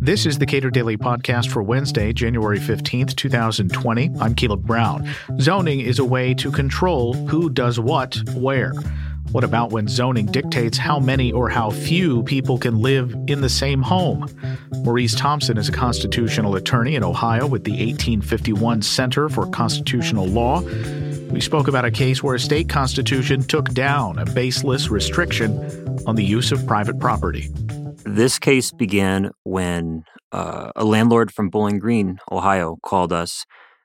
This is the Cato Daily Podcast for Wednesday, January 15th, 2020. I'm Caleb Brown. Zoning is a way to control who does what where. What about when zoning dictates how many or how few people can live in the same home? Maurice Thompson is a constitutional attorney in Ohio with the 1851 Center for Constitutional Law. We spoke about a case where a state constitution took down a baseless restriction on the use of private property. This case began when uh, a landlord from Bowling Green, Ohio, called us.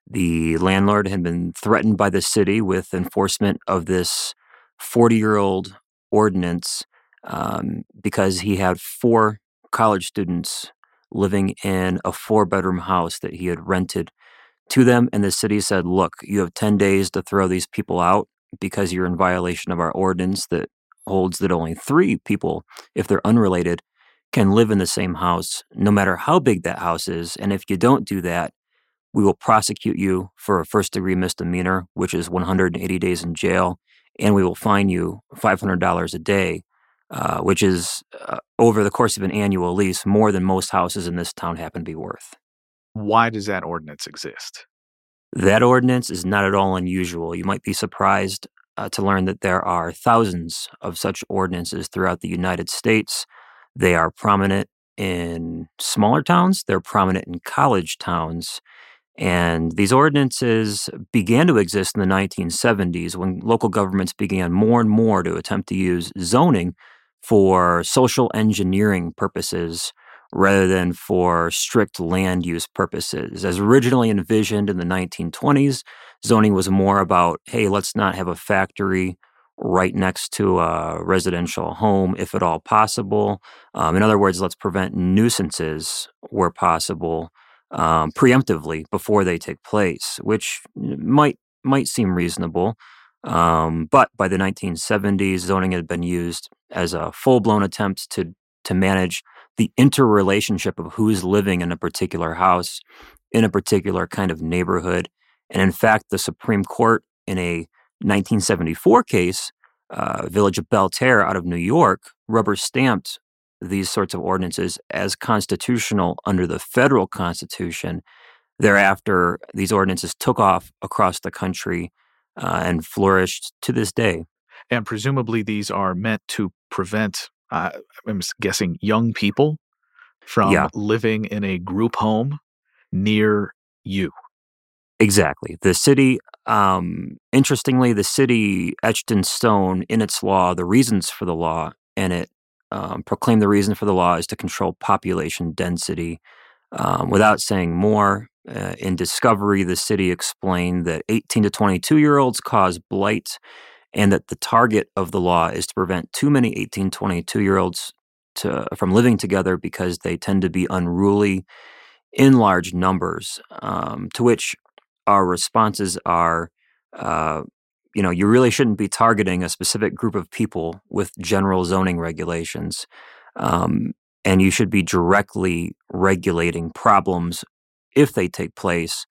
The landlord had been threatened by the city with enforcement of this 40 year old ordinance um, because he had four college students living in a four bedroom house that he had rented to them. And the city said, Look, you have 10 days to throw these people out because you're in violation of our ordinance that holds that only three people, if they're unrelated, can live in the same house, no matter how big that house is. And if you don't do that, we will prosecute you for a first degree misdemeanor, which is 180 days in jail, and we will fine you $500 a day, uh, which is uh, over the course of an annual lease more than most houses in this town happen to be worth. Why does that ordinance exist? That ordinance is not at all unusual. You might be surprised uh, to learn that there are thousands of such ordinances throughout the United States. They are prominent in smaller towns, they're prominent in college towns. And these ordinances began to exist in the 1970s when local governments began more and more to attempt to use zoning for social engineering purposes rather than for strict land use purposes. As originally envisioned in the 1920s, zoning was more about hey, let's not have a factory right next to a residential home if at all possible. Um, in other words, let's prevent nuisances where possible um, preemptively before they take place, which might might seem reasonable. Um, but by the 1970s, zoning had been used as a full blown attempt to to manage the interrelationship of who's living in a particular house in a particular kind of neighborhood. And in fact, the Supreme Court in a 1974 case, uh, Village of Belle Terre out of New York, rubber stamped these sorts of ordinances as constitutional under the federal constitution. Thereafter, these ordinances took off across the country uh, and flourished to this day. And presumably, these are meant to prevent, uh, I'm guessing, young people from Yeah. living in a group home near you. Exactly. The city, um, interestingly, the city etched in stone in its law the reasons for the law, and it um, proclaimed the reason for the law is to control population density. Um, without saying more, uh, in Discovery, the city explained that 18 to 22 year olds cause blight, and that the target of the law is to prevent too many 18, 22 year olds to, from living together because they tend to be unruly in large numbers. Um, to which our responses are uh, you know you really shouldn't be targeting a specific group of people with general zoning regulations um, and you should be directly regulating problems if they take place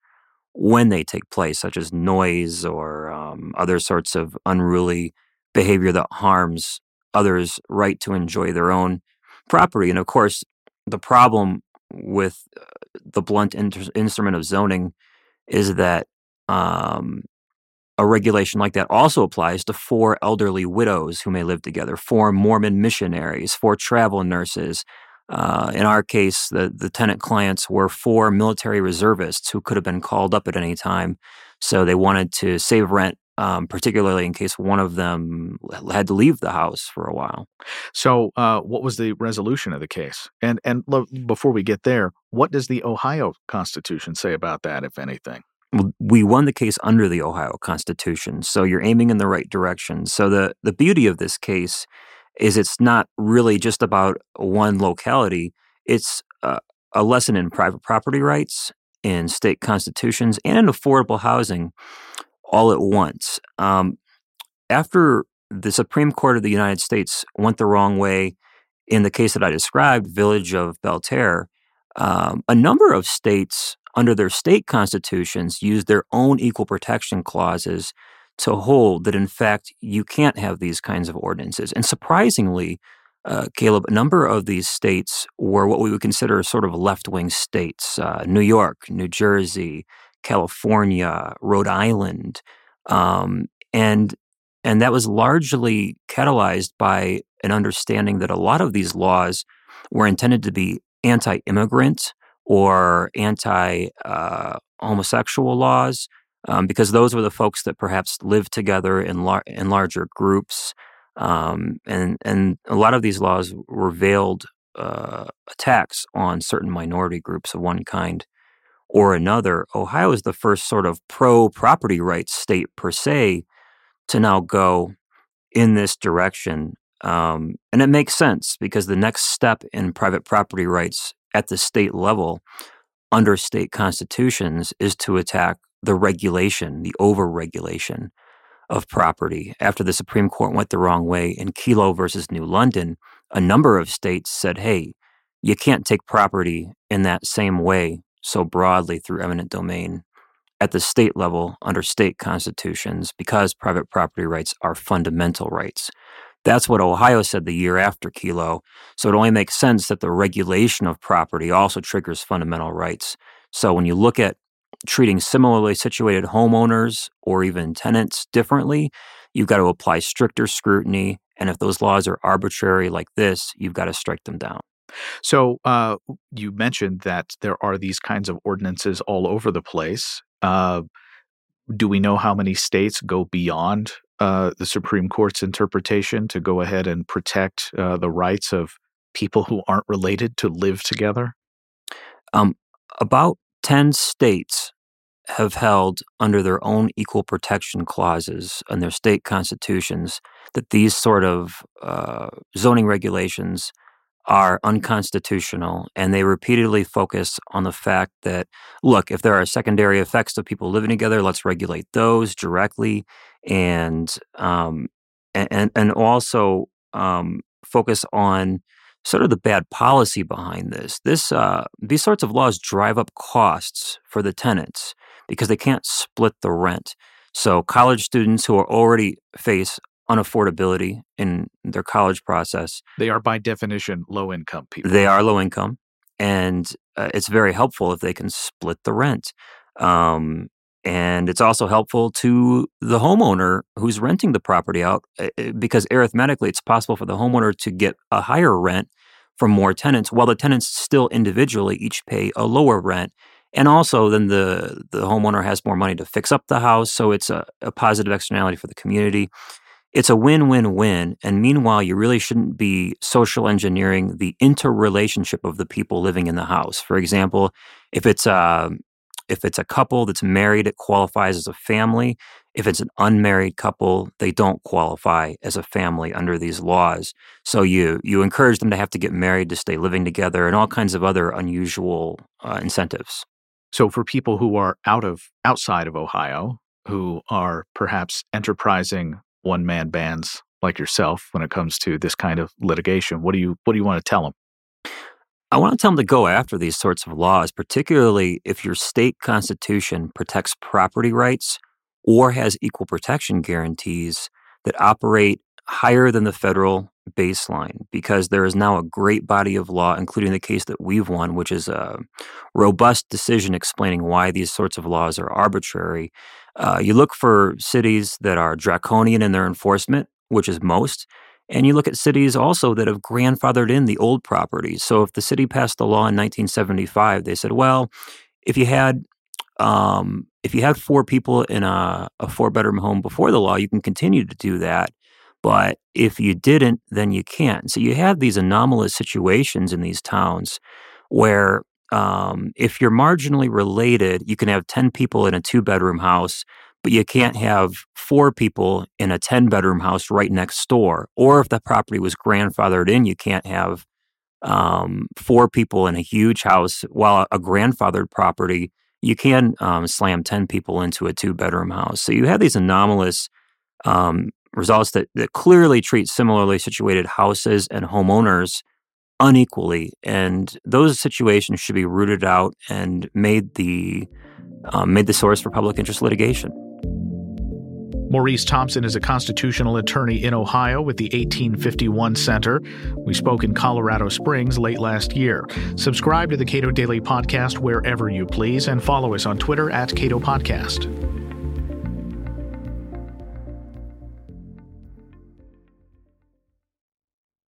when they take place such as noise or um, other sorts of unruly behavior that harms others right to enjoy their own property and of course the problem with uh, the blunt inter- instrument of zoning is that um, a regulation like that also applies to four elderly widows who may live together, four Mormon missionaries, four travel nurses. Uh, in our case, the, the tenant clients were four military reservists who could have been called up at any time. So they wanted to save rent, um, particularly in case one of them had to leave the house for a while. So, uh, what was the resolution of the case? And and lo- before we get there, what does the Ohio Constitution say about that, if anything? We won the case under the Ohio Constitution, so you're aiming in the right direction. So the the beauty of this case is it's not really just about one locality. It's uh, a lesson in private property rights, in state constitutions, and in affordable housing, all at once. Um, after the Supreme Court of the United States went the wrong way in the case that I described, Village of Belle Terre, um, a number of states under their state constitutions use their own equal protection clauses to hold that, in fact, you can't have these kinds of ordinances. And surprisingly, uh, Caleb, a number of these states were what we would consider sort of left wing states uh, New York, New Jersey, California, Rhode Island. Um, and and that was largely catalyzed by an understanding that a lot of these laws were intended to be anti immigrant or anti uh, laws, um, because those were the folks that perhaps lived together in, lar- in larger groups. Um, and, and a lot of these laws were veiled uh, attacks on certain minority groups of one kind or another. Ohio is the first sort of pro property rights state per se to now go in this direction. Um, and it makes sense because the next step in private property rights at the state level under state constitutions is to attack the regulation, the overregulation of property. After the Supreme Court went the wrong way in Kelo versus New London, a number of states said, hey, you can't take property in that same way so broadly through eminent domain at the state level under state constitutions because private property rights are fundamental rights. That's what Ohio said the year after Kelo. So it only makes sense that the regulation of property also triggers fundamental rights. So when you look at treating similarly situated homeowners or even tenants differently, you've got to apply stricter scrutiny. And if those laws are arbitrary like this, you've got to strike them down. So uh, you mentioned that there are these kinds of ordinances all over the place. Uh, do we know how many states go beyond uh, the Supreme Court's interpretation to go ahead and protect uh, the rights of people who aren't related to live together? Um, about 10 states have held under their own equal protection clauses in their state constitutions that these sort of uh, zoning regulations are unconstitutional and they repeatedly focus on the fact that look if there are secondary effects of people living together let's regulate those directly and um, and and also um, focus on sort of the bad policy behind this. This uh, these sorts of laws drive up costs for the tenants because they can't split the rent. So college students who are already face unaffordability in their college process. They are, by definition, low income people. They are low income, and uh, it's very helpful if they can split the rent. Um, and it's also helpful to the homeowner who's renting the property out uh, uh, because arithmetically, it's possible for the homeowner to get a higher rent from more tenants, while the tenants still individually each pay a lower rent. And also, then the the homeowner has more money to fix up the house, so it's a, a positive externality for the community it's a win win win. And meanwhile, you really shouldn't be social engineering the interrelationship of the people living in the house. For example, if it's a uh, if it's a couple that's married, it qualifies as a family. If it's an unmarried couple, they don't qualify as a family under these laws. So you you encourage them to have to get married to stay living together, and all kinds of other unusual uh, incentives. So for people who are out of outside of Ohio, who are perhaps enterprising one man bands like yourself when it comes to this kind of litigation? What do you what do you want to tell them? I want to tell them to go after these sorts of laws, particularly if your state constitution protects property rights or has equal protection guarantees that operate higher than the federal baseline because there is now a great body of law, including the case that we've won, which is a robust decision explaining why these sorts of laws are arbitrary. Uh, you look for cities that are draconian in their enforcement, which is most. And you look at cities also that have grandfathered in the old properties. So if the city passed the law in 1975, they said, well, if you had um, if you had four people in a, a four bedroom home before the law, you can continue to do that. But if you didn't, then you can't. So you have these anomalous situations in these towns where um, if you're marginally related, you can have 10 people in a two bedroom house, but you can't have four people in a 10 bedroom house right next door. Or if the property was grandfathered in, you can't have um, four people in a huge house while a grandfathered property, you can um, slam 10 people into a two bedroom house. So you have these anomalous um, results that, that clearly treat similarly situated houses and homeowners unequally. And those situations should be rooted out and made the um, made the source for public interest litigation. Maurice Thompson is a constitutional attorney in Ohio with the 1851 Center. We spoke in Colorado Springs late last year. Subscribe to the Cato Daily Podcast wherever you please and follow us on Twitter at Cato Podcast.